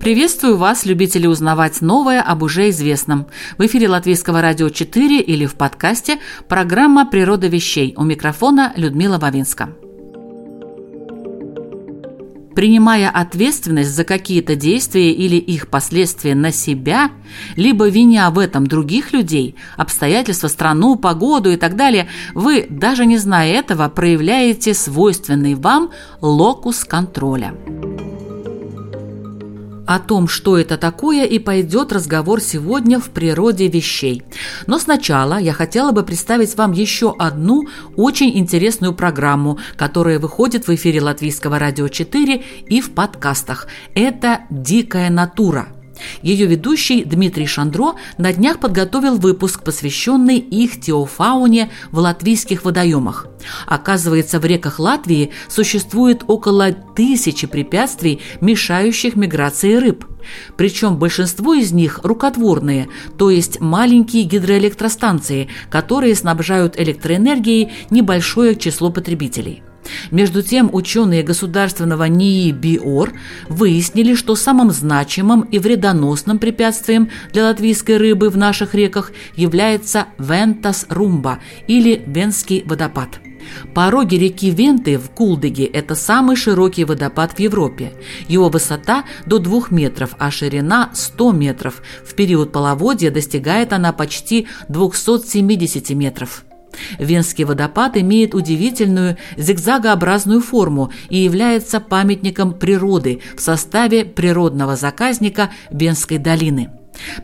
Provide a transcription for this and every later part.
Приветствую вас, любители узнавать новое об уже известном. В эфире Латвийского радио 4 или в подкасте программа «Природа вещей». У микрофона Людмила Вавинска. Принимая ответственность за какие-то действия или их последствия на себя, либо виня в этом других людей, обстоятельства, страну, погоду и так далее, вы, даже не зная этого, проявляете свойственный вам локус контроля. О том, что это такое, и пойдет разговор сегодня в природе вещей. Но сначала я хотела бы представить вам еще одну очень интересную программу, которая выходит в эфире Латвийского радио 4 и в подкастах. Это «Дикая натура». Ее ведущий Дмитрий Шандро на днях подготовил выпуск, посвященный их теофауне в латвийских водоемах. Оказывается, в реках Латвии существует около тысячи препятствий, мешающих миграции рыб. Причем большинство из них рукотворные, то есть маленькие гидроэлектростанции, которые снабжают электроэнергией небольшое число потребителей. Между тем, ученые государственного НИИ БИОР выяснили, что самым значимым и вредоносным препятствием для латвийской рыбы в наших реках является Вентас Румба или Венский водопад. Пороги реки Венты в Кулдыге – это самый широкий водопад в Европе. Его высота до 2 метров, а ширина – 100 метров. В период половодья достигает она почти 270 метров. Венский водопад имеет удивительную зигзагообразную форму и является памятником природы в составе природного заказника Венской долины.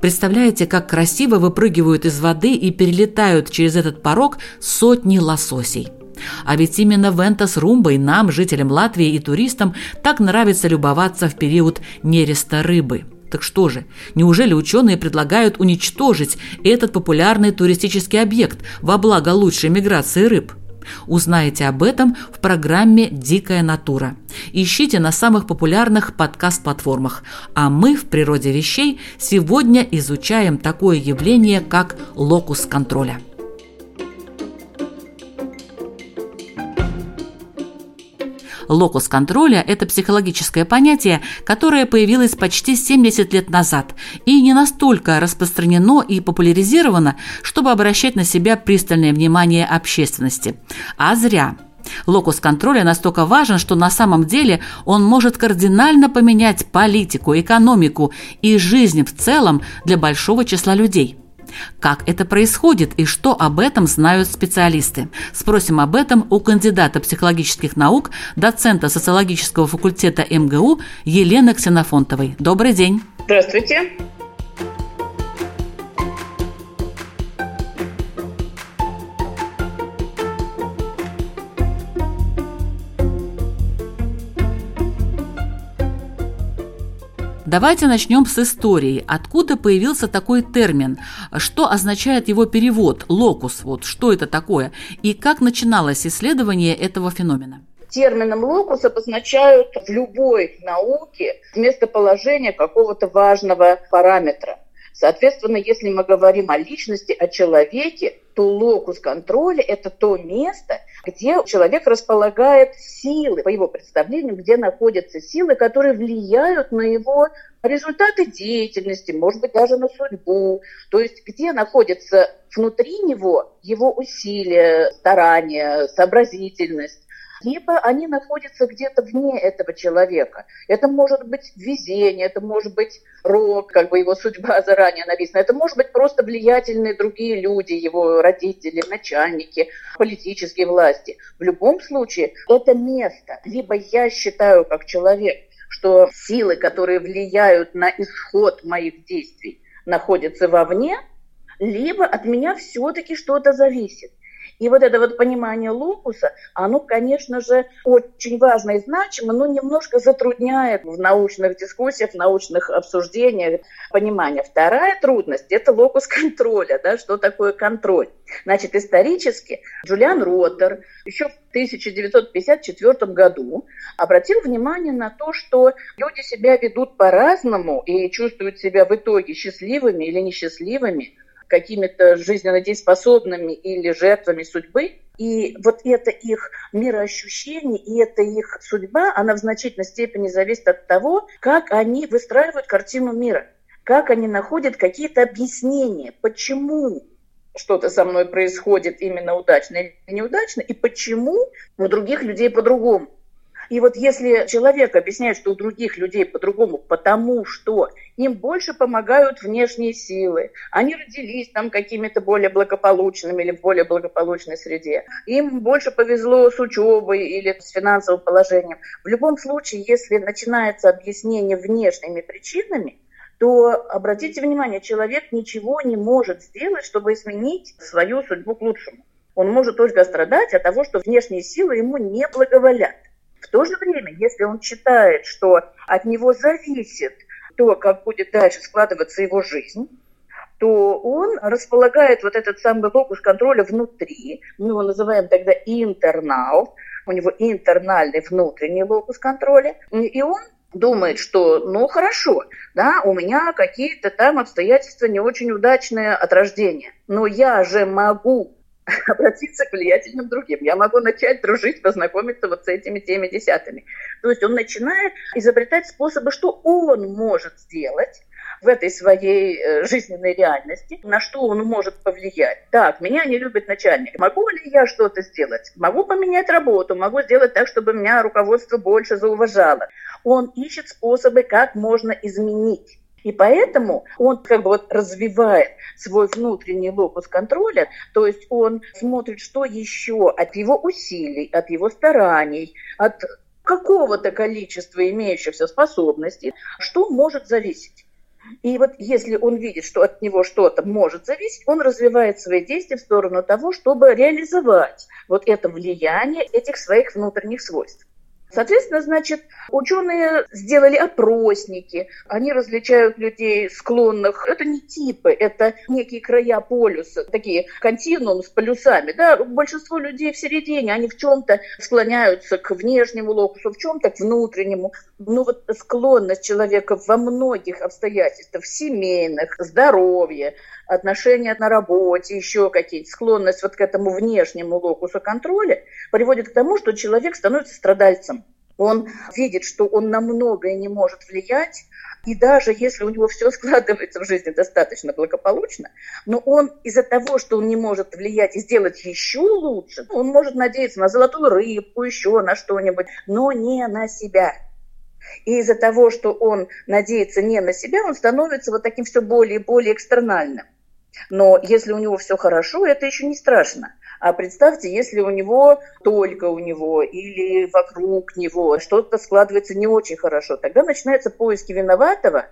Представляете, как красиво выпрыгивают из воды и перелетают через этот порог сотни лососей. А ведь именно Вентас Румбой нам, жителям Латвии и туристам, так нравится любоваться в период нереста рыбы – так что же, неужели ученые предлагают уничтожить этот популярный туристический объект во благо лучшей миграции рыб? Узнаете об этом в программе «Дикая натура». Ищите на самых популярных подкаст-платформах. А мы в «Природе вещей» сегодня изучаем такое явление, как локус контроля. Локус контроля – это психологическое понятие, которое появилось почти 70 лет назад и не настолько распространено и популяризировано, чтобы обращать на себя пристальное внимание общественности. А зря. Локус контроля настолько важен, что на самом деле он может кардинально поменять политику, экономику и жизнь в целом для большого числа людей – как это происходит и что об этом знают специалисты? Спросим об этом у кандидата психологических наук, доцента социологического факультета МГУ Елены Ксенофонтовой. Добрый день. Здравствуйте. Давайте начнем с истории. Откуда появился такой термин? Что означает его перевод? Локус. Вот что это такое? И как начиналось исследование этого феномена? Термином локус обозначают в любой науке местоположение какого-то важного параметра. Соответственно, если мы говорим о личности, о человеке, то локус контроля – это то место, где человек располагает силы, по его представлению, где находятся силы, которые влияют на его результаты деятельности, может быть, даже на судьбу. То есть где находятся внутри него его усилия, старания, сообразительность либо они находятся где-то вне этого человека. Это может быть везение, это может быть рок, как бы его судьба заранее написана, это может быть просто влиятельные другие люди, его родители, начальники, политические власти. В любом случае, это место, либо я считаю как человек, что силы, которые влияют на исход моих действий, находятся вовне, либо от меня все-таки что-то зависит. И вот это вот понимание локуса, оно, конечно же, очень важно и значимо, но немножко затрудняет в научных дискуссиях, в научных обсуждениях понимание. Вторая трудность – это локус контроля. Да? Что такое контроль? Значит, исторически Джулиан Роттер еще в 1954 году обратил внимание на то, что люди себя ведут по-разному и чувствуют себя в итоге счастливыми или несчастливыми, какими-то жизненно дееспособными или жертвами судьбы. И вот это их мироощущение и это их судьба, она в значительной степени зависит от того, как они выстраивают картину мира, как они находят какие-то объяснения, почему что-то со мной происходит именно удачно или неудачно, и почему у других людей по-другому. И вот если человек объясняет, что у других людей по-другому, потому что им больше помогают внешние силы, они родились там какими-то более благополучными или в более благополучной среде, им больше повезло с учебой или с финансовым положением. В любом случае, если начинается объяснение внешними причинами, то обратите внимание, человек ничего не может сделать, чтобы изменить свою судьбу к лучшему. Он может только страдать от того, что внешние силы ему не благоволят. В то же время, если он считает, что от него зависит то, как будет дальше складываться его жизнь, то он располагает вот этот самый локус контроля внутри, мы его называем тогда интернал, у него интернальный внутренний локус контроля, и он думает, что ну хорошо, да, у меня какие-то там обстоятельства не очень удачные от рождения, но я же могу обратиться к влиятельным другим. Я могу начать дружить, познакомиться вот с этими теми десятыми. То есть он начинает изобретать способы, что он может сделать, в этой своей э, жизненной реальности, на что он может повлиять. Так, меня не любит начальник. Могу ли я что-то сделать? Могу поменять работу, могу сделать так, чтобы меня руководство больше зауважало. Он ищет способы, как можно изменить и поэтому он как бы вот развивает свой внутренний локус контроля, то есть он смотрит, что еще от его усилий, от его стараний, от какого-то количества имеющихся способностей, что может зависеть. И вот если он видит, что от него что-то может зависеть, он развивает свои действия в сторону того, чтобы реализовать вот это влияние этих своих внутренних свойств. Соответственно, значит, ученые сделали опросники, они различают людей склонных, это не типы, это некие края полюса, такие континуум с полюсами, да, большинство людей в середине, они в чем-то склоняются к внешнему локусу, в чем-то к внутреннему, но вот склонность человека во многих обстоятельствах, семейных, здоровье, отношения на работе, еще какие-то, склонность вот к этому внешнему локусу контроля приводит к тому, что человек становится страдальцем. Он видит, что он на многое не может влиять, и даже если у него все складывается в жизни достаточно благополучно, но он из-за того, что он не может влиять и сделать еще лучше, он может надеяться на золотую рыбку, еще на что-нибудь, но не на себя. И из-за того, что он надеется не на себя, он становится вот таким все более и более экстернальным. Но если у него все хорошо, это еще не страшно. А представьте, если у него только у него или вокруг него что-то складывается не очень хорошо, тогда начинаются поиски виноватого,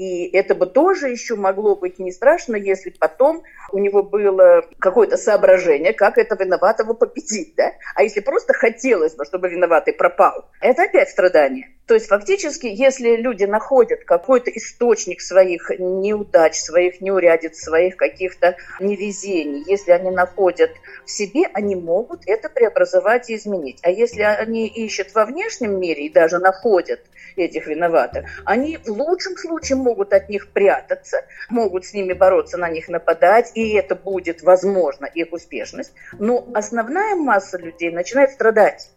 и это бы тоже еще могло быть не страшно, если потом у него было какое-то соображение, как это виноватого победить. Да? А если просто хотелось бы, чтобы виноватый пропал, это опять страдание. То есть фактически, если люди находят какой-то источник своих неудач, своих неурядиц, своих каких-то невезений, если они находят в себе, они могут это преобразовать и изменить. А если они ищут во внешнем мире и даже находят этих виноватых, они в лучшем случае могут от них прятаться, могут с ними бороться, на них нападать, и это будет, возможно, их успешность. Но основная масса людей начинает страдать.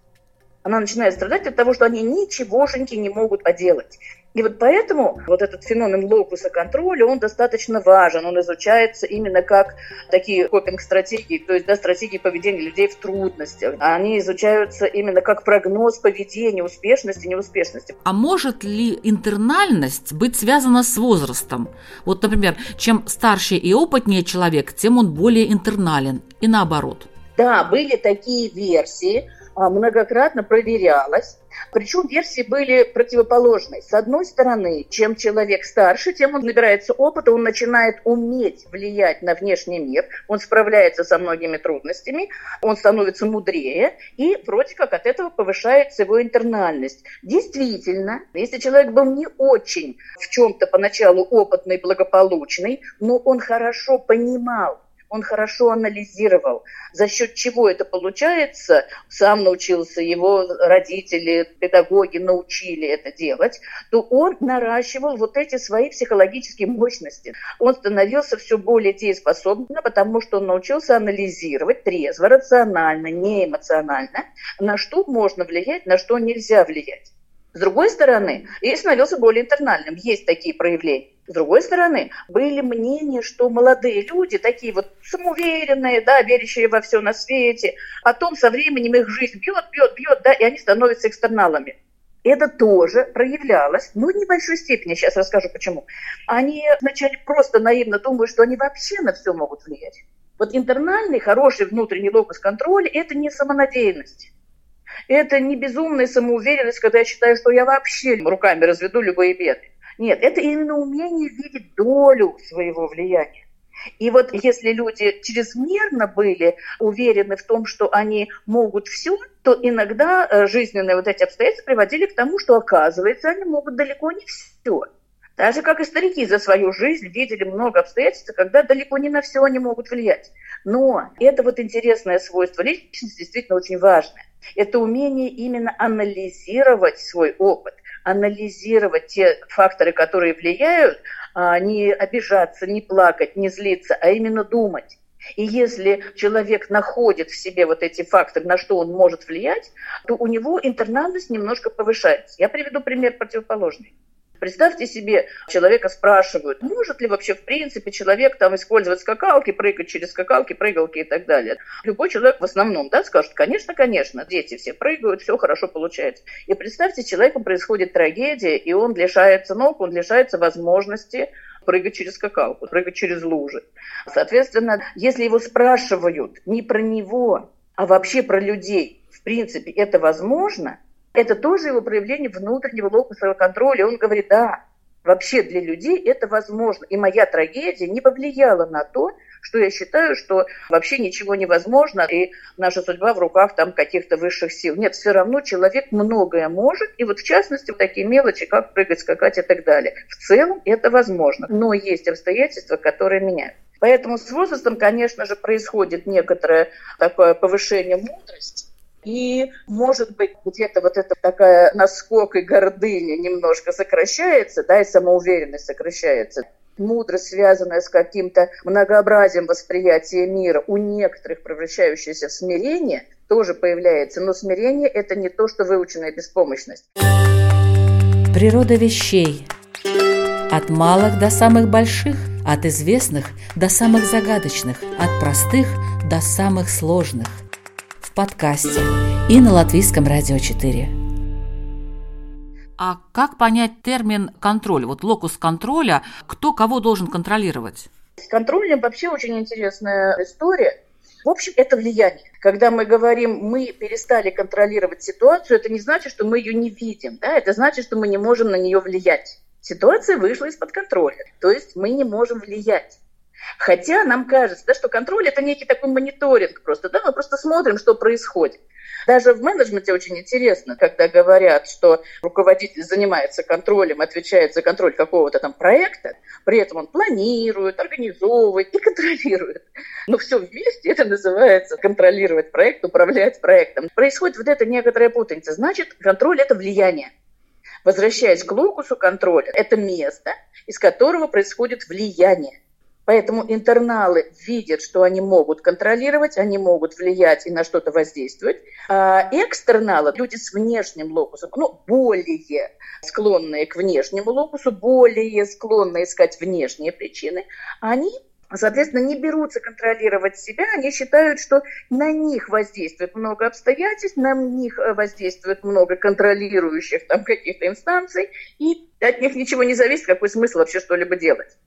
Она начинает страдать от того, что они ничегошеньки не могут поделать. И вот поэтому вот этот феномен локуса контроля, он достаточно важен. Он изучается именно как такие копинг-стратегии, то есть да, стратегии поведения людей в трудностях. Они изучаются именно как прогноз поведения, успешности, неуспешности. А может ли интернальность быть связана с возрастом? Вот, например, чем старше и опытнее человек, тем он более интернален. И наоборот. Да, были такие версии, многократно проверялась. Причем версии были противоположные. С одной стороны, чем человек старше, тем он набирается опыта, он начинает уметь влиять на внешний мир, он справляется со многими трудностями, он становится мудрее, и вроде как от этого повышается его интернальность. Действительно, если человек был не очень в чем-то поначалу опытный, благополучный, но он хорошо понимал, он хорошо анализировал, за счет чего это получается, сам научился, его родители, педагоги научили это делать, то он наращивал вот эти свои психологические мощности. Он становился все более дееспособным, потому что он научился анализировать трезво, рационально, не эмоционально, на что можно влиять, на что нельзя влиять. С другой стороны, и становился более интернальным. Есть такие проявления. С другой стороны, были мнения, что молодые люди, такие вот самоуверенные, да, верящие во все на свете, потом со временем их жизнь бьет, бьет, бьет, да, и они становятся экстерналами. Это тоже проявлялось, но в небольшой степени, сейчас расскажу почему. Они вначале просто наивно думают, что они вообще на все могут влиять. Вот интернальный, хороший внутренний локус контроля – это не самонадеянность. Это не безумная самоуверенность, когда я считаю, что я вообще руками разведу любые беды. Нет, это именно умение видеть долю своего влияния. И вот если люди чрезмерно были уверены в том, что они могут все, то иногда э, жизненные вот эти обстоятельства приводили к тому, что оказывается, они могут далеко не все. Так же, как и старики за свою жизнь видели много обстоятельств, когда далеко не на все они могут влиять. Но это вот интересное свойство личности действительно очень важное. Это умение именно анализировать свой опыт, анализировать те факторы, которые влияют, а, не обижаться, не плакать, не злиться, а именно думать. И если человек находит в себе вот эти факторы, на что он может влиять, то у него интернальность немножко повышается. Я приведу пример противоположный. Представьте себе, человека спрашивают, может ли вообще в принципе человек там использовать скакалки, прыгать через скакалки, прыгалки и так далее. Любой человек в основном да, скажет, конечно, конечно, дети все прыгают, все хорошо получается. И представьте, человеку происходит трагедия, и он лишается ног, он лишается возможности прыгать через скакалку, прыгать через лужи. Соответственно, если его спрашивают не про него, а вообще про людей, в принципе, это возможно – это тоже его проявление внутреннего локусового контроля. Он говорит, да, вообще для людей это возможно. И моя трагедия не повлияла на то, что я считаю, что вообще ничего невозможно, и наша судьба в руках там каких-то высших сил. Нет, все равно человек многое может, и вот в частности вот такие мелочи, как прыгать, скакать и так далее. В целом это возможно, но есть обстоятельства, которые меняют. Поэтому с возрастом, конечно же, происходит некоторое такое повышение мудрости, и, может быть, где-то вот эта такая наскок и гордыня немножко сокращается, да, и самоуверенность сокращается. Мудрость, связанная с каким-то многообразием восприятия мира, у некоторых превращающаяся в смирение, тоже появляется. Но смирение – это не то, что выученная беспомощность. Природа вещей. От малых до самых больших, от известных до самых загадочных, от простых до самых сложных – подкасте и на Латвийском радио 4. А как понять термин контроль? Вот локус контроля, кто кого должен контролировать? С контролем вообще очень интересная история. В общем, это влияние. Когда мы говорим, мы перестали контролировать ситуацию, это не значит, что мы ее не видим. Да? Это значит, что мы не можем на нее влиять. Ситуация вышла из-под контроля. То есть мы не можем влиять. Хотя нам кажется, да, что контроль это некий такой мониторинг просто, да, мы просто смотрим, что происходит. Даже в менеджменте очень интересно, когда говорят, что руководитель занимается контролем, отвечает за контроль какого-то там проекта, при этом он планирует, организовывает и контролирует. Но все вместе это называется контролировать проект, управлять проектом. Происходит вот эта некоторая путаница. Значит, контроль – это влияние. Возвращаясь к локусу контроля, это место, из которого происходит влияние. Поэтому интерналы видят, что они могут контролировать, они могут влиять и на что-то воздействовать. А экстерналы, люди с внешним локусом, ну, более склонные к внешнему локусу, более склонные искать внешние причины, они Соответственно, не берутся контролировать себя, они считают, что на них воздействует много обстоятельств, на них воздействует много контролирующих там каких-то инстанций, и от них ничего не зависит, какой смысл вообще что-либо делать.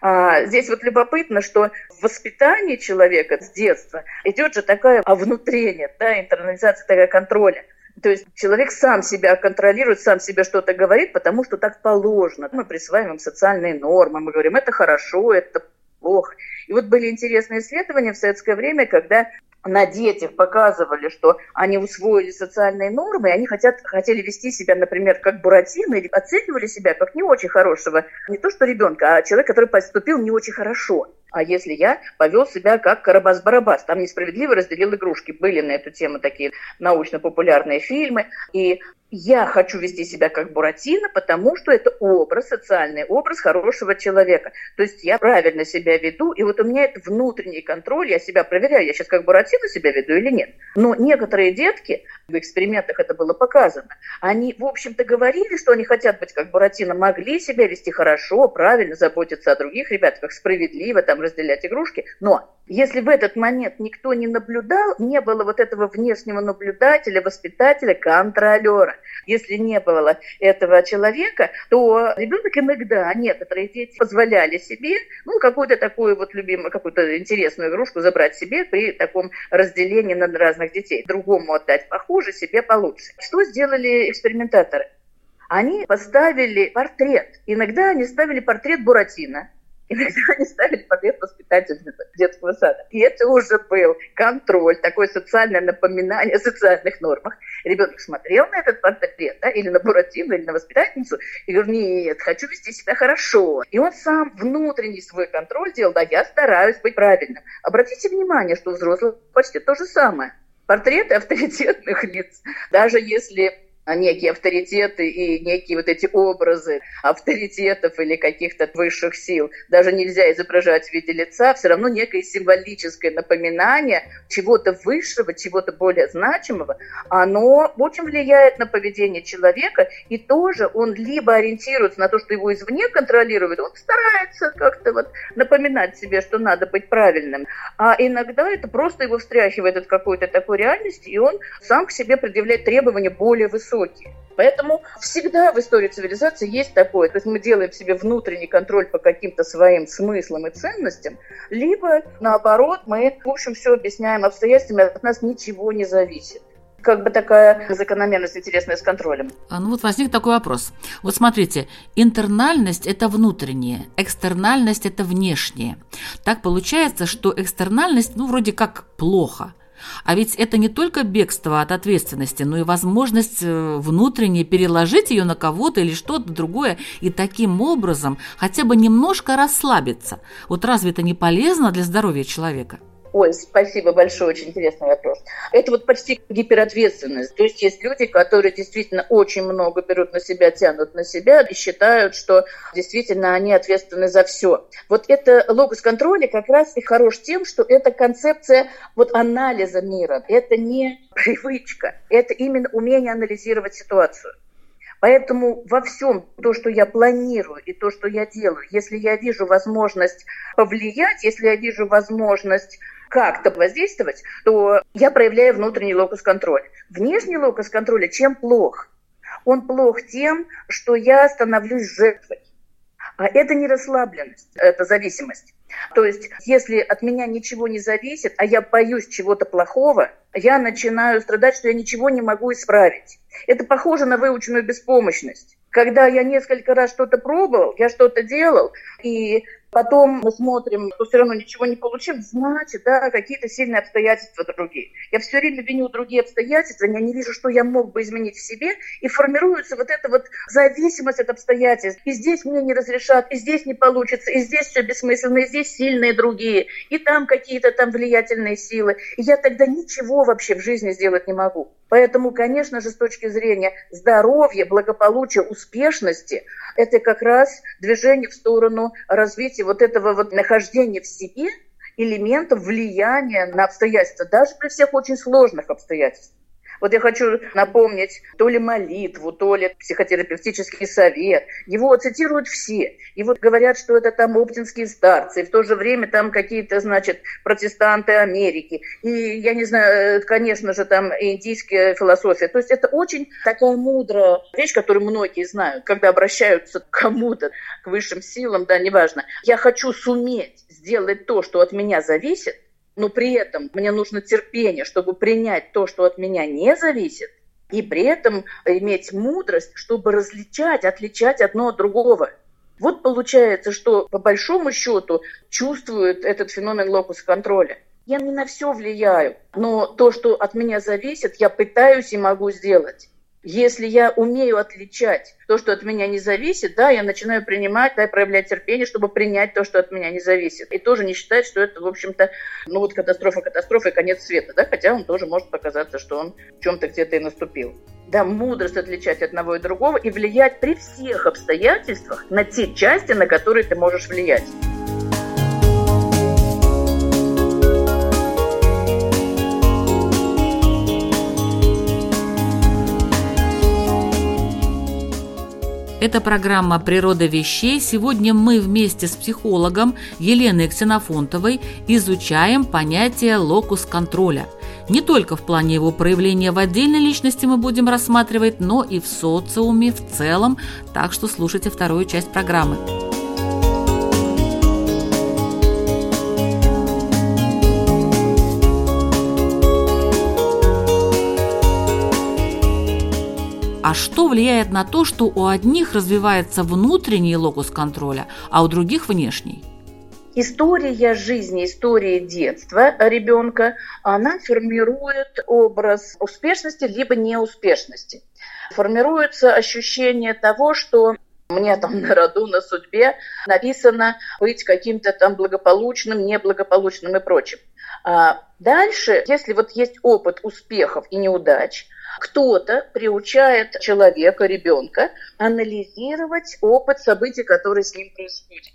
А, здесь вот любопытно, что в воспитании человека с детства идет же такое внутрение, да, интернализация такая контроля. То есть человек сам себя контролирует, сам себе что-то говорит, потому что так положено. Мы присваиваем социальные нормы, мы говорим, это хорошо, это плохо. И вот были интересные исследования в советское время, когда на детях показывали, что они усвоили социальные нормы, и они хотят, хотели вести себя, например, как Буратино, или оценивали себя как не очень хорошего, не то что ребенка, а человека, который поступил не очень хорошо. А если я повел себя как Карабас-Барабас, там несправедливо разделил игрушки. Были на эту тему такие научно-популярные фильмы. И я хочу вести себя как Буратино, потому что это образ, социальный образ хорошего человека. То есть я правильно себя веду, и вот у меня это внутренний контроль, я себя проверяю, я сейчас как Буратино себя веду или нет. Но некоторые детки, в экспериментах это было показано, они, в общем-то, говорили, что они хотят быть как Буратино, могли себя вести хорошо, правильно, заботиться о других ребятах, справедливо, там, разделять игрушки, но если в этот момент никто не наблюдал, не было вот этого внешнего наблюдателя, воспитателя, контролера. Если не было этого человека, то ребенок иногда, некоторые дети позволяли себе, ну, какую-то такую вот любимую, какую-то интересную игрушку забрать себе при таком разделении на разных детей. Другому отдать похуже, себе получше. Что сделали экспериментаторы? Они поставили портрет. Иногда они ставили портрет Буратино, Иногда они ставили портрет воспитательницы детского сада. И это уже был контроль, такое социальное напоминание о социальных нормах. Ребенок смотрел на этот портрет, да, или на Буратино, или на воспитательницу, и говорит, нет, хочу вести себя хорошо. И он сам внутренний свой контроль делал, да, я стараюсь быть правильным. Обратите внимание, что у взрослых почти то же самое. Портреты авторитетных лиц, даже если некие авторитеты и некие вот эти образы авторитетов или каких-то высших сил. Даже нельзя изображать в виде лица, все равно некое символическое напоминание чего-то высшего, чего-то более значимого, оно очень влияет на поведение человека, и тоже он либо ориентируется на то, что его извне контролирует, он старается как-то вот напоминать себе, что надо быть правильным, а иногда это просто его встряхивает от какой-то такой реальности, и он сам к себе предъявляет требования более высокие высокие. Поэтому всегда в истории цивилизации есть такое. То есть мы делаем себе внутренний контроль по каким-то своим смыслам и ценностям, либо наоборот мы, в общем, все объясняем обстоятельствами, от нас ничего не зависит как бы такая закономерность интересная с контролем. А, ну вот возник такой вопрос. Вот смотрите, интернальность – это внутреннее, экстернальность – это внешнее. Так получается, что экстернальность, ну, вроде как плохо – а ведь это не только бегство от ответственности, но и возможность э, внутренне переложить ее на кого-то или что-то другое и таким образом хотя бы немножко расслабиться. Вот разве это не полезно для здоровья человека? Ой, спасибо большое, очень интересный вопрос. Это вот почти гиперответственность. То есть есть люди, которые действительно очень много берут на себя, тянут на себя и считают, что действительно они ответственны за все. Вот это логос контроля как раз и хорош тем, что это концепция вот анализа мира. Это не привычка, это именно умение анализировать ситуацию. Поэтому во всем то, что я планирую и то, что я делаю, если я вижу возможность повлиять, если я вижу возможность как-то воздействовать, то я проявляю внутренний локус контроля. Внешний локус контроля чем плох? Он плох тем, что я становлюсь жертвой. А это не расслабленность, это зависимость. То есть, если от меня ничего не зависит, а я боюсь чего-то плохого, я начинаю страдать, что я ничего не могу исправить. Это похоже на выученную беспомощность. Когда я несколько раз что-то пробовал, я что-то делал, и Потом мы смотрим, что все равно ничего не получим, значит, да, какие-то сильные обстоятельства другие. Я все время виню другие обстоятельства, я не вижу, что я мог бы изменить в себе, и формируется вот эта вот зависимость от обстоятельств. И здесь мне не разрешат, и здесь не получится, и здесь все бессмысленно, и здесь сильные другие, и там какие-то там влиятельные силы. И я тогда ничего вообще в жизни сделать не могу. Поэтому, конечно же, с точки зрения здоровья, благополучия, успешности, это как раз движение в сторону развития вот этого вот нахождения в себе элементов влияния на обстоятельства, даже при всех очень сложных обстоятельствах. Вот я хочу напомнить то ли молитву, то ли психотерапевтический совет. Его цитируют все. И вот говорят, что это там оптинские старцы, и в то же время там какие-то, значит, протестанты Америки. И, я не знаю, конечно же, там индийская философия. То есть это очень такая мудрая вещь, которую многие знают, когда обращаются к кому-то, к высшим силам, да, неважно. Я хочу суметь сделать то, что от меня зависит, но при этом мне нужно терпение, чтобы принять то, что от меня не зависит, и при этом иметь мудрость, чтобы различать, отличать одно от другого. Вот получается, что по большому счету чувствует этот феномен локуса контроля. Я не на все влияю, но то, что от меня зависит, я пытаюсь и могу сделать. Если я умею отличать то, что от меня не зависит, да, я начинаю принимать, да, проявлять терпение, чтобы принять то, что от меня не зависит. И тоже не считать, что это, в общем-то, ну вот катастрофа, катастрофа и конец света, да, хотя он тоже может показаться, что он в чем-то где-то и наступил. Да, мудрость отличать одного и другого и влиять при всех обстоятельствах на те части, на которые ты можешь влиять. Это программа «Природа вещей». Сегодня мы вместе с психологом Еленой Ксенофонтовой изучаем понятие локус контроля. Не только в плане его проявления в отдельной личности мы будем рассматривать, но и в социуме в целом, так что слушайте вторую часть программы. А что влияет на то, что у одних развивается внутренний локус контроля, а у других внешний? История жизни, история детства ребенка, она формирует образ успешности либо неуспешности. Формируется ощущение того, что мне там на роду, на судьбе написано быть каким-то там благополучным, неблагополучным и прочим. А дальше, если вот есть опыт успехов и неудач – кто-то приучает человека, ребенка, анализировать опыт событий, которые с ним происходят.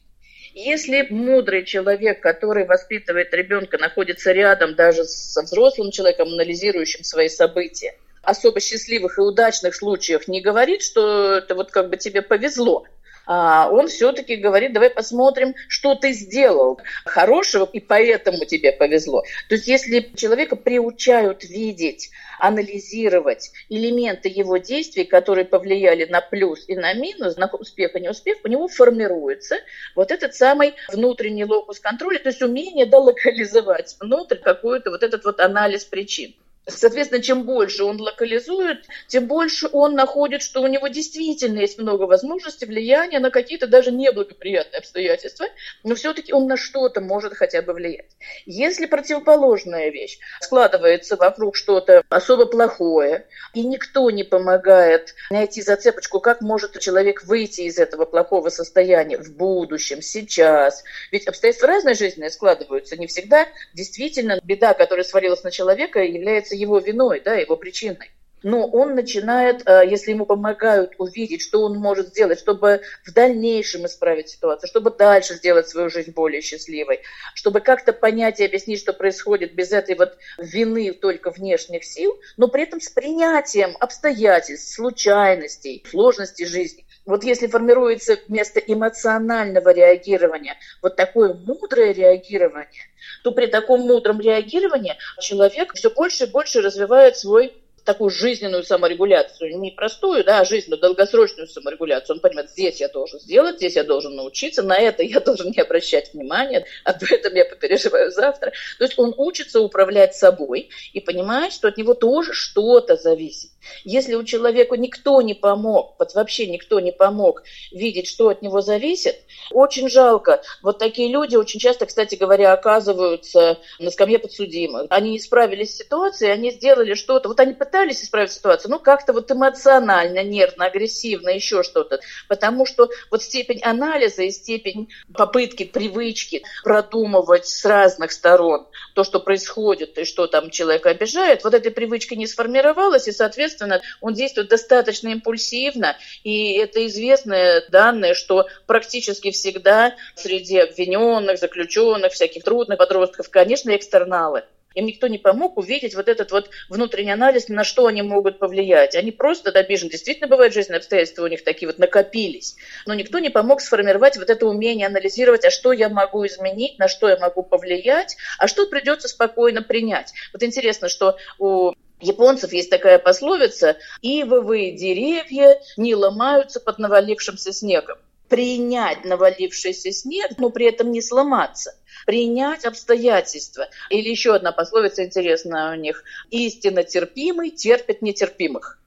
Если мудрый человек, который воспитывает ребенка, находится рядом даже со взрослым человеком, анализирующим свои события, особо счастливых и удачных случаях не говорит, что это вот как бы тебе повезло, он все-таки говорит, давай посмотрим, что ты сделал хорошего, и поэтому тебе повезло. То есть если человека приучают видеть, анализировать элементы его действий, которые повлияли на плюс и на минус, на успех и неуспех, у него формируется вот этот самый внутренний локус контроля, то есть умение долокализовать внутрь какой-то вот этот вот анализ причин. Соответственно, чем больше он локализует, тем больше он находит, что у него действительно есть много возможностей влияния на какие-то даже неблагоприятные обстоятельства, но все-таки он на что-то может хотя бы влиять. Если противоположная вещь складывается вокруг что-то особо плохое, и никто не помогает найти зацепочку, как может человек выйти из этого плохого состояния в будущем, сейчас. Ведь обстоятельства разные жизненные складываются. Не всегда действительно беда, которая свалилась на человека, является его виной, да, его причиной. Но он начинает, э, если ему помогают увидеть, что он может сделать, чтобы в дальнейшем исправить ситуацию, чтобы дальше сделать свою жизнь более счастливой, чтобы как-то понять и объяснить, что происходит без этой вот вины только внешних сил, но при этом с принятием обстоятельств, случайностей, сложностей жизни. Вот если формируется вместо эмоционального реагирования вот такое мудрое реагирование, то при таком мудром реагировании человек все больше и больше развивает свой такую жизненную саморегуляцию, не простую, да, а жизненную, долгосрочную саморегуляцию. Он понимает, здесь я должен сделать, здесь я должен научиться, на это я должен не обращать внимания, об этом я попереживаю завтра. То есть он учится управлять собой и понимает, что от него тоже что-то зависит. Если у человека никто не помог, вот вообще никто не помог видеть, что от него зависит, очень жалко. Вот такие люди очень часто, кстати говоря, оказываются на скамье подсудимых. Они не справились с ситуацией, они сделали что-то. Вот они пытаются пытались исправить ситуацию, ну, как-то вот эмоционально, нервно, агрессивно, еще что-то. Потому что вот степень анализа и степень попытки, привычки продумывать с разных сторон то, что происходит и что там человека обижает, вот этой привычка не сформировалась, и, соответственно, он действует достаточно импульсивно, и это известные данные, что практически всегда среди обвиненных, заключенных, всяких трудных подростков, конечно, экстерналы. Им никто не помог увидеть вот этот вот внутренний анализ, на что они могут повлиять. Они просто обижены. Действительно, бывают жизненные обстоятельства у них такие вот накопились. Но никто не помог сформировать вот это умение анализировать, а что я могу изменить, на что я могу повлиять, а что придется спокойно принять. Вот интересно, что у японцев есть такая пословица «Ивовые деревья не ломаются под навалившимся снегом». Принять навалившийся снег, но при этом не сломаться принять обстоятельства. Или еще одна пословица интересная у них. Истинно терпимый терпит нетерпимых.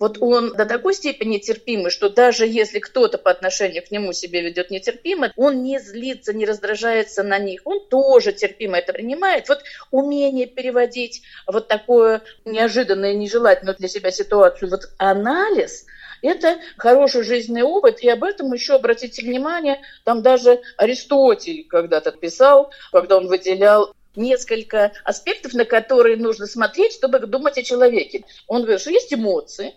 Вот он до такой степени терпимый, что даже если кто-то по отношению к нему себя ведет нетерпимо, он не злится, не раздражается на них, он тоже терпимо это принимает. Вот умение переводить вот такое неожиданное, нежелательное для себя ситуацию, вот анализ, это хороший жизненный опыт, и об этом еще обратите внимание, там даже Аристотель когда-то писал, когда он выделял несколько аспектов, на которые нужно смотреть, чтобы думать о человеке. Он говорит, что есть эмоции,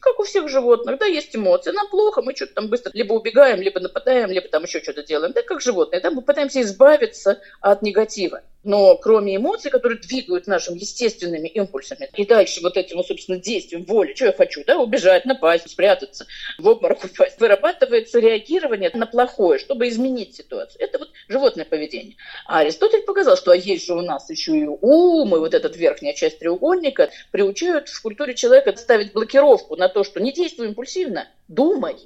как у всех животных, да, есть эмоции. Нам плохо, мы что-то там быстро либо убегаем, либо нападаем, либо там еще что-то делаем. Да, как животные, да, мы пытаемся избавиться от негатива. Но кроме эмоций, которые двигают нашими естественными импульсами, и дальше вот этим, собственно, действием воли, что я хочу, да, убежать, напасть, спрятаться, в обморок упасть, вырабатывается реагирование на плохое, чтобы изменить ситуацию. Это вот животное поведение. А Аристотель показал, что а есть же у нас еще и ум, и вот эта верхняя часть треугольника приучают в культуре человека ставить блокировку на то, что не действуй импульсивно, думай.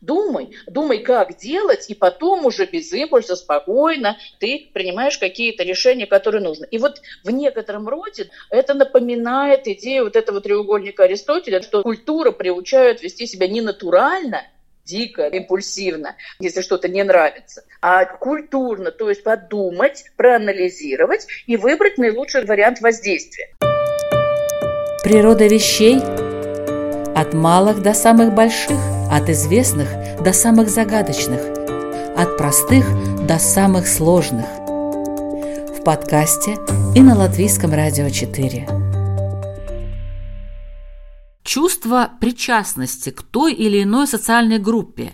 Думай, думай, как делать, и потом уже без импульса, спокойно ты принимаешь какие-то решения, которые нужны. И вот в некотором роде это напоминает идею вот этого треугольника Аристотеля, что культура приучает вести себя не натурально, дико, импульсивно, если что-то не нравится, а культурно, то есть подумать, проанализировать и выбрать наилучший вариант воздействия. Природа вещей от малых до самых больших – от известных до самых загадочных, от простых до самых сложных. В подкасте и на Латвийском радио 4. Чувство причастности к той или иной социальной группе,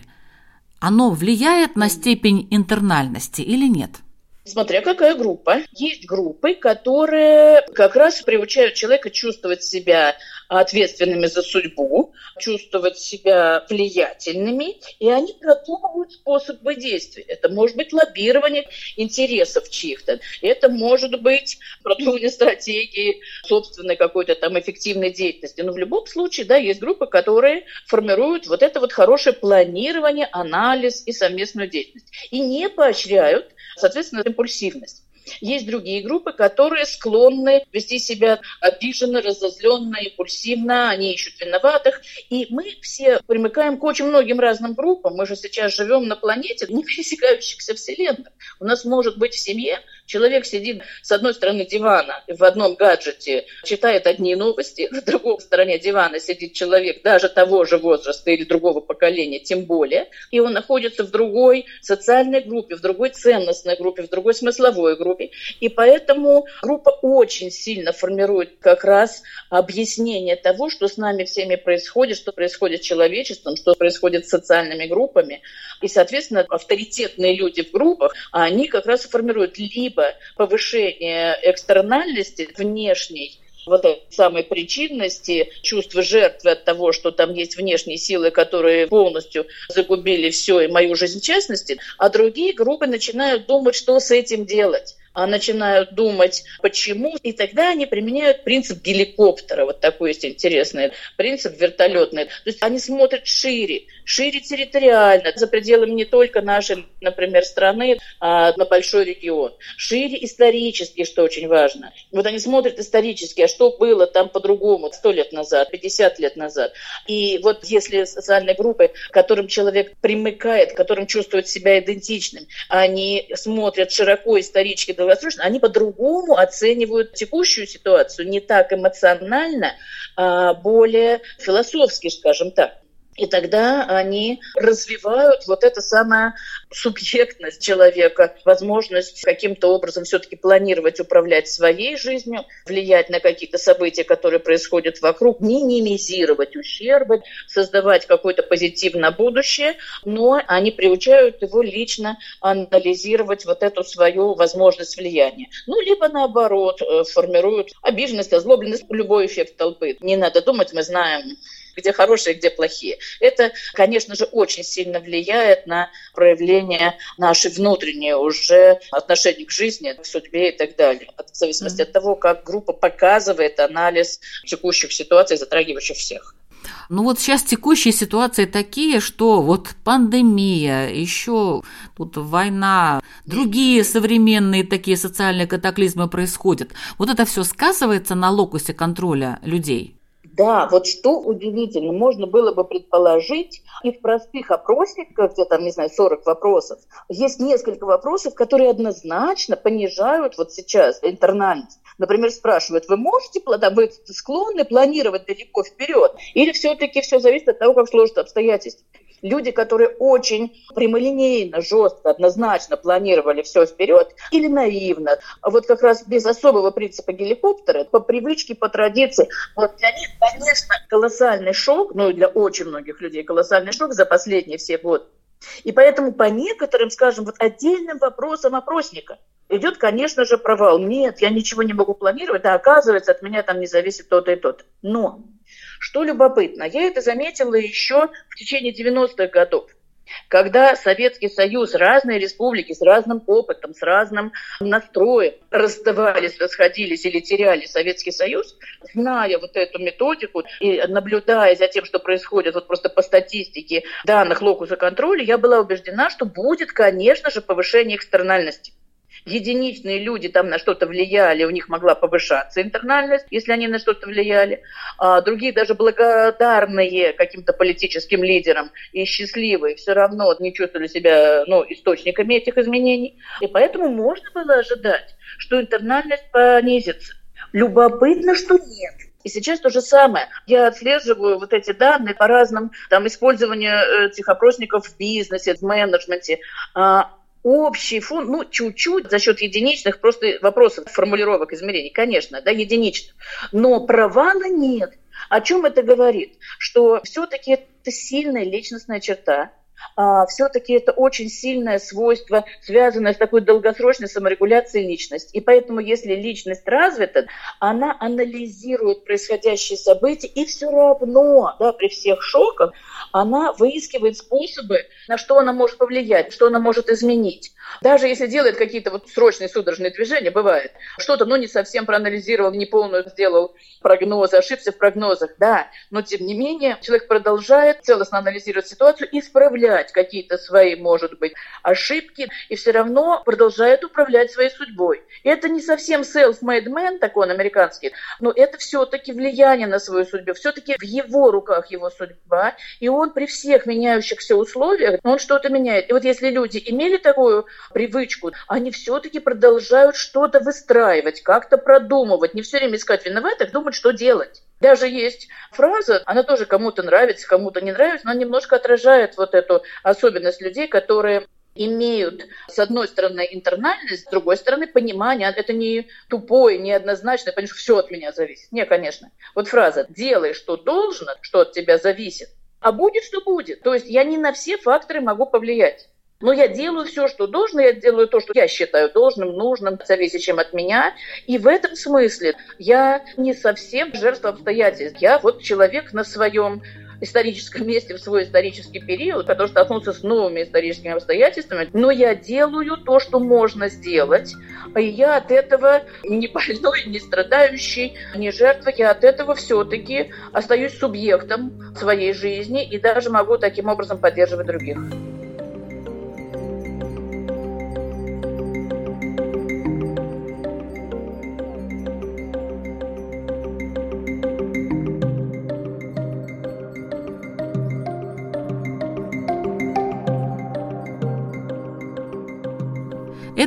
оно влияет на степень интернальности или нет? Смотря какая группа. Есть группы, которые как раз приучают человека чувствовать себя ответственными за судьбу, чувствовать себя влиятельными, и они продумывают способы действия. Это может быть лоббирование интересов чьих-то, это может быть продумывание стратегии собственной какой-то там эффективной деятельности. Но в любом случае, да, есть группы, которые формируют вот это вот хорошее планирование, анализ и совместную деятельность. И не поощряют, соответственно, импульсивность. Есть другие группы, которые склонны вести себя обиженно, разозленно, импульсивно, они ищут виноватых. И мы все примыкаем к очень многим разным группам. Мы же сейчас живем на планете не пересекающихся вселенных. У нас может быть в семье человек сидит с одной стороны дивана в одном гаджете, читает одни новости, на другой стороне дивана сидит человек даже того же возраста или другого поколения, тем более, и он находится в другой социальной группе, в другой ценностной группе, в другой смысловой группе. И поэтому группа очень сильно формирует как раз объяснение того, что с нами всеми происходит, что происходит с человечеством, что происходит с социальными группами. И, соответственно, авторитетные люди в группах, они как раз формируют либо повышение экстернальности внешней, вот этой самой причинности, чувства жертвы от того, что там есть внешние силы, которые полностью загубили все и мою жизнь в частности, а другие группы начинают думать, что с этим делать начинают думать, почему, и тогда они применяют принцип геликоптера, вот такой есть интересный принцип вертолетный. То есть они смотрят шире, шире территориально, за пределами не только нашей, например, страны, а на большой регион. Шире исторически, что очень важно. Вот они смотрят исторически, а что было там по-другому сто лет назад, 50 лет назад. И вот если социальные группы, к которым человек примыкает, к которым чувствует себя идентичным, они смотрят широко исторически долгосрочно, они по-другому оценивают текущую ситуацию, не так эмоционально, а более философски, скажем так. И тогда они развивают вот это самое субъектность человека, возможность каким-то образом все-таки планировать, управлять своей жизнью, влиять на какие-то события, которые происходят вокруг, минимизировать ущербы, создавать какое-то позитивное будущее, но они приучают его лично анализировать вот эту свою возможность влияния. Ну, либо наоборот, э, формируют обиженность, озлобленность, любой эффект толпы. Не надо думать, мы знаем где хорошие, где плохие. Это, конечно же, очень сильно влияет на проявление нашей внутренней уже отношения к жизни, к судьбе и так далее. В зависимости mm-hmm. от того, как группа показывает анализ текущих ситуаций, затрагивающих всех. Ну вот сейчас текущие ситуации такие, что вот пандемия, еще тут война, другие современные такие социальные катаклизмы происходят. Вот это все сказывается на локусе контроля людей? Да, вот что удивительно, можно было бы предположить, и в простых опросниках, где там, не знаю, 40 вопросов, есть несколько вопросов, которые однозначно понижают вот сейчас интернальность. Например, спрашивают, вы можете, вы склонны планировать далеко вперед? Или все-таки все зависит от того, как сложатся обстоятельства? Люди, которые очень прямолинейно, жестко, однозначно планировали все вперед, или наивно, вот как раз без особого принципа геликоптера, по привычке, по традиции. Вот для них, конечно, колоссальный шок, ну и для очень многих людей колоссальный шок за последние все годы. И поэтому по некоторым, скажем, вот отдельным вопросам опросника идет, конечно же, провал. Нет, я ничего не могу планировать, а оказывается, от меня там не зависит то-то и то-то. Но что любопытно, я это заметила еще в течение 90-х годов когда Советский Союз, разные республики с разным опытом, с разным настроем расставались, расходились или теряли Советский Союз, зная вот эту методику и наблюдая за тем, что происходит вот просто по статистике данных локуса контроля, я была убеждена, что будет, конечно же, повышение экстернальности единичные люди там на что-то влияли, у них могла повышаться интернальность, если они на что-то влияли, а другие даже благодарные каким-то политическим лидерам и счастливые все равно не чувствовали себя ну, источниками этих изменений. И поэтому можно было ожидать, что интернальность понизится. Любопытно, что нет. И сейчас то же самое. Я отслеживаю вот эти данные по разным там, использованию этих опросников в бизнесе, в менеджменте. Общий фон, ну, чуть-чуть за счет единичных просто вопросов, формулировок, измерений, конечно, да, единичных. Но провала нет. О чем это говорит? Что все-таки это сильная личностная черта, все-таки это очень сильное свойство, связанное с такой долгосрочной саморегуляцией личности. И поэтому, если личность развита, она анализирует происходящие события и все равно, да, при всех шоках, она выискивает способы, на что она может повлиять, что она может изменить. Даже если делает какие-то вот срочные судорожные движения, бывает, что-то, ну, не совсем проанализировал, не полную сделал прогноз, ошибся в прогнозах, да, но тем не менее человек продолжает целостно анализировать ситуацию, исправлять какие-то свои, может быть, ошибки, и все равно продолжает управлять своей судьбой. И это не совсем self-made man, такой он американский, но это все-таки влияние на свою судьбу, все-таки в его руках его судьба, и он при всех меняющихся условиях, он что-то меняет. И вот если люди имели такую привычку, они все-таки продолжают что-то выстраивать, как-то продумывать, не все время искать виноватых, думать, что делать. Даже есть фраза, она тоже кому-то нравится, кому-то не нравится, но немножко отражает вот эту особенность людей, которые имеют, с одной стороны, интернальность, с другой стороны, понимание. Это не тупое, не однозначное, потому что все от меня зависит. Не, конечно. Вот фраза «делай, что должно, что от тебя зависит», а будет, что будет. То есть я не на все факторы могу повлиять. Но я делаю все, что должно, я делаю то, что я считаю должным, нужным, зависящим от меня. И в этом смысле я не совсем жертва обстоятельств. Я вот человек на своем историческом месте в свой исторический период, который столкнулся с новыми историческими обстоятельствами, но я делаю то, что можно сделать, и я от этого не больной, не страдающий, не жертва, я от этого все-таки остаюсь субъектом своей жизни и даже могу таким образом поддерживать других.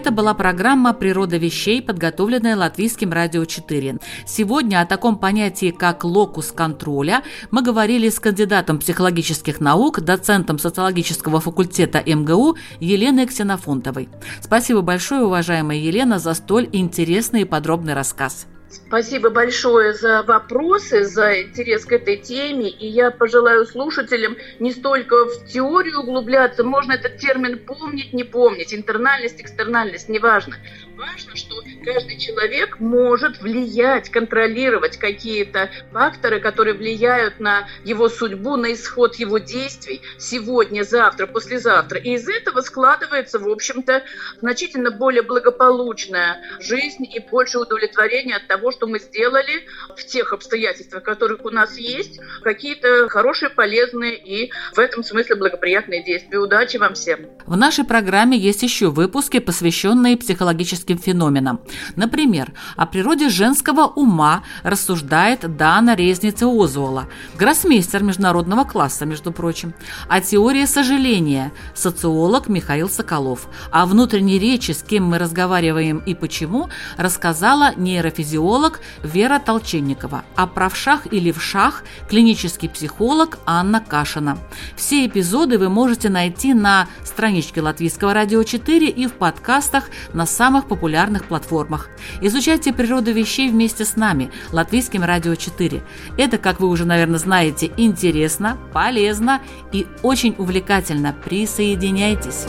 Это была программа «Природа вещей», подготовленная Латвийским радио 4. Сегодня о таком понятии, как локус контроля, мы говорили с кандидатом психологических наук, доцентом социологического факультета МГУ Еленой Ксенофонтовой. Спасибо большое, уважаемая Елена, за столь интересный и подробный рассказ. Спасибо большое за вопросы, за интерес к этой теме. И я пожелаю слушателям не столько в теорию углубляться, можно этот термин помнить, не помнить, интернальность, экстернальность, неважно. Важно, что каждый человек может влиять, контролировать какие-то факторы, которые влияют на его судьбу, на исход его действий сегодня, завтра, послезавтра. И из этого складывается, в общем-то, значительно более благополучная жизнь и больше удовлетворения от того, что мы сделали в тех обстоятельствах, которых у нас есть, какие-то хорошие, полезные и в этом смысле благоприятные действия. Удачи вам всем! В нашей программе есть еще выпуски, посвященные психологическим психологическим феноменам. Например, о природе женского ума рассуждает Дана Резница Озуола, гроссмейстер международного класса, между прочим. О теории сожаления – социолог Михаил Соколов. О внутренней речи, с кем мы разговариваем и почему, рассказала нейрофизиолог Вера Толченникова. О правшах и левшах – клинический психолог Анна Кашина. Все эпизоды вы можете найти на страничке Латвийского радио 4 и в подкастах на самых популярных популярных платформах. Изучайте природу вещей вместе с нами, Латвийским радио 4. Это, как вы уже, наверное, знаете, интересно, полезно и очень увлекательно. Присоединяйтесь!